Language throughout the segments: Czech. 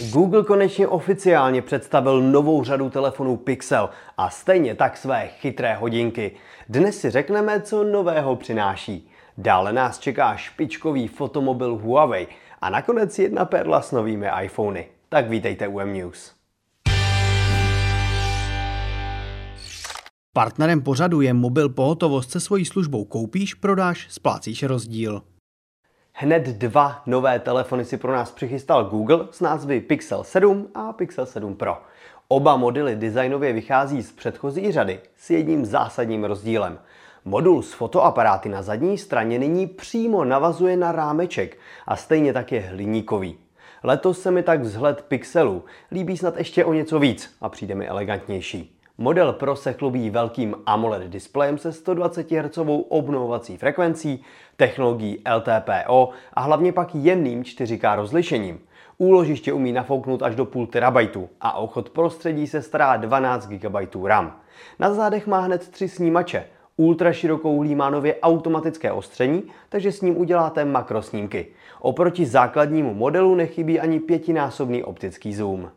Google konečně oficiálně představil novou řadu telefonů Pixel a stejně tak své chytré hodinky. Dnes si řekneme, co nového přináší. Dále nás čeká špičkový fotomobil Huawei a nakonec jedna perla s novými iPhony. Tak vítejte u M-News. Partnerem pořadu je mobil pohotovost se svojí službou koupíš, prodáš, splácíš rozdíl. Hned dva nové telefony si pro nás přichystal Google s názvy Pixel 7 a Pixel 7 Pro. Oba modely designově vychází z předchozí řady s jedním zásadním rozdílem. Modul s fotoaparáty na zadní straně nyní přímo navazuje na rámeček a stejně tak je hliníkový. Letos se mi tak vzhled Pixelu líbí snad ještě o něco víc a přijde mi elegantnější. Model Pro se chlubí velkým AMOLED displejem se 120 Hz obnovovací frekvencí, technologií LTPO a hlavně pak jemným 4K rozlišením. Úložiště umí nafouknout až do půl terabajtu a o chod prostředí se stará 12 GB RAM. Na zádech má hned tři snímače. Ultra má nově automatické ostření, takže s ním uděláte makrosnímky. Oproti základnímu modelu nechybí ani pětinásobný optický zoom.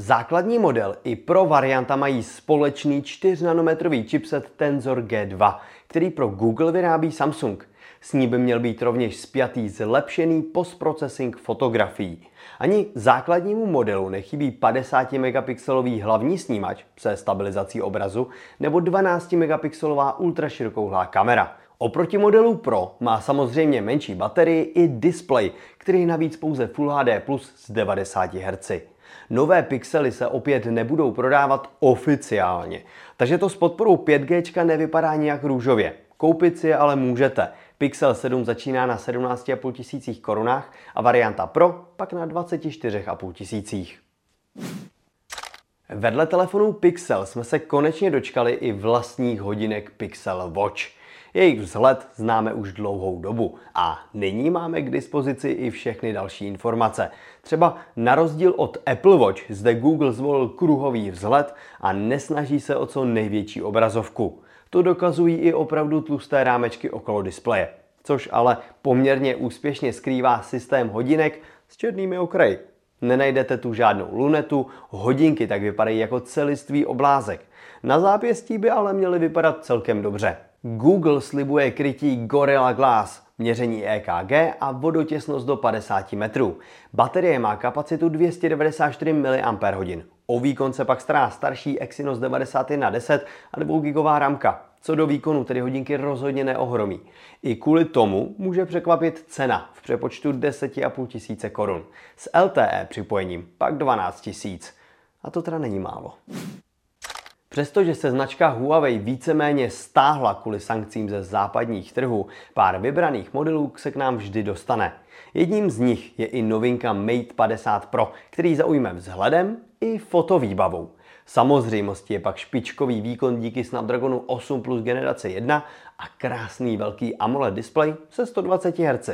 Základní model i pro varianta mají společný 4-nanometrový chipset Tensor G2, který pro Google vyrábí Samsung. S ní by měl být rovněž spjatý zlepšený postprocessing fotografií. Ani základnímu modelu nechybí 50 megapixelový hlavní snímač se stabilizací obrazu nebo 12 megapixelová ultraširokouhlá kamera. Oproti modelu Pro má samozřejmě menší baterii i display, který je navíc pouze Full HD Plus s 90 Hz. Nové pixely se opět nebudou prodávat oficiálně, takže to s podporou 5G nevypadá nijak růžově. Koupit si je ale můžete. Pixel 7 začíná na 17,5 tisících korunách a varianta Pro pak na 24,5 tisících. Vedle telefonů Pixel jsme se konečně dočkali i vlastních hodinek Pixel Watch. Jejich vzhled známe už dlouhou dobu a nyní máme k dispozici i všechny další informace. Třeba na rozdíl od Apple Watch zde Google zvolil kruhový vzhled a nesnaží se o co největší obrazovku. To dokazují i opravdu tlusté rámečky okolo displeje, což ale poměrně úspěšně skrývá systém hodinek s černými okraji. Nenajdete tu žádnou lunetu, hodinky tak vypadají jako celistvý oblázek. Na zápěstí by ale měly vypadat celkem dobře. Google slibuje krytí Gorilla Glass, měření EKG a vodotěsnost do 50 metrů. Baterie má kapacitu 294 mAh. O výkon se pak stará starší Exynos 9110 a 2 GB ramka. Co do výkonu tedy hodinky rozhodně neohromí. I kvůli tomu může překvapit cena v přepočtu 10,5 tisíce korun. S LTE připojením pak 12 tisíc. A to teda není málo. Přestože se značka Huawei víceméně stáhla kvůli sankcím ze západních trhů, pár vybraných modelů se k nám vždy dostane. Jedním z nich je i novinka Mate 50 Pro, který zaujme vzhledem i fotovýbavou. Samozřejmostí je pak špičkový výkon díky Snapdragonu 8 Plus generace 1 a krásný velký AMOLED display se 120 Hz.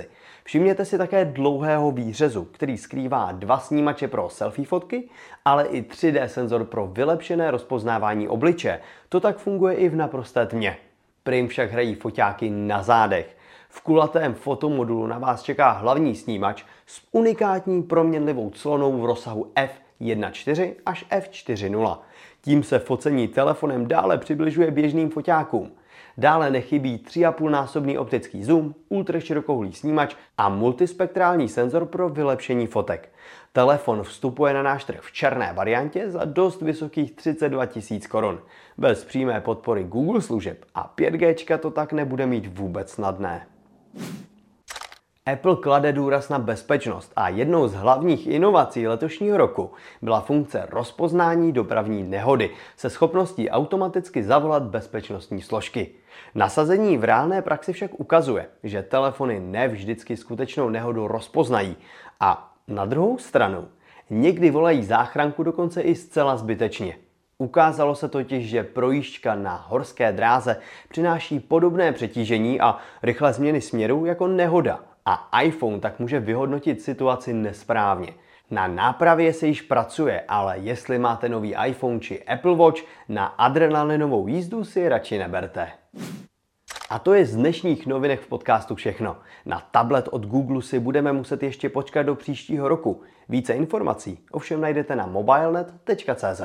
Všimněte si také dlouhého výřezu, který skrývá dva snímače pro selfie fotky, ale i 3D senzor pro vylepšené rozpoznávání obliče. To tak funguje i v naprosté tmě. Prim však hrají foťáky na zádech. V kulatém fotomodulu na vás čeká hlavní snímač s unikátní proměnlivou clonou v rozsahu f1.4 až f4.0. Tím se focení telefonem dále přibližuje běžným foťákům. Dále nechybí 3,5 násobný optický zoom, ultraširokouhlý snímač a multispektrální senzor pro vylepšení fotek. Telefon vstupuje na náš trh v černé variantě za dost vysokých 32 000 korun. Bez přímé podpory Google služeb a 5G to tak nebude mít vůbec snadné. Apple klade důraz na bezpečnost a jednou z hlavních inovací letošního roku byla funkce rozpoznání dopravní nehody se schopností automaticky zavolat bezpečnostní složky. Nasazení v reálné praxi však ukazuje, že telefony nevždycky skutečnou nehodu rozpoznají a na druhou stranu někdy volají záchranku dokonce i zcela zbytečně. Ukázalo se totiž, že projížďka na horské dráze přináší podobné přetížení a rychlé změny směru jako nehoda a iPhone tak může vyhodnotit situaci nesprávně. Na nápravě se již pracuje, ale jestli máte nový iPhone či Apple Watch, na adrenalinovou jízdu si radši neberte. A to je z dnešních novinek v podcastu všechno. Na tablet od Google si budeme muset ještě počkat do příštího roku. Více informací ovšem najdete na mobilenet.cz.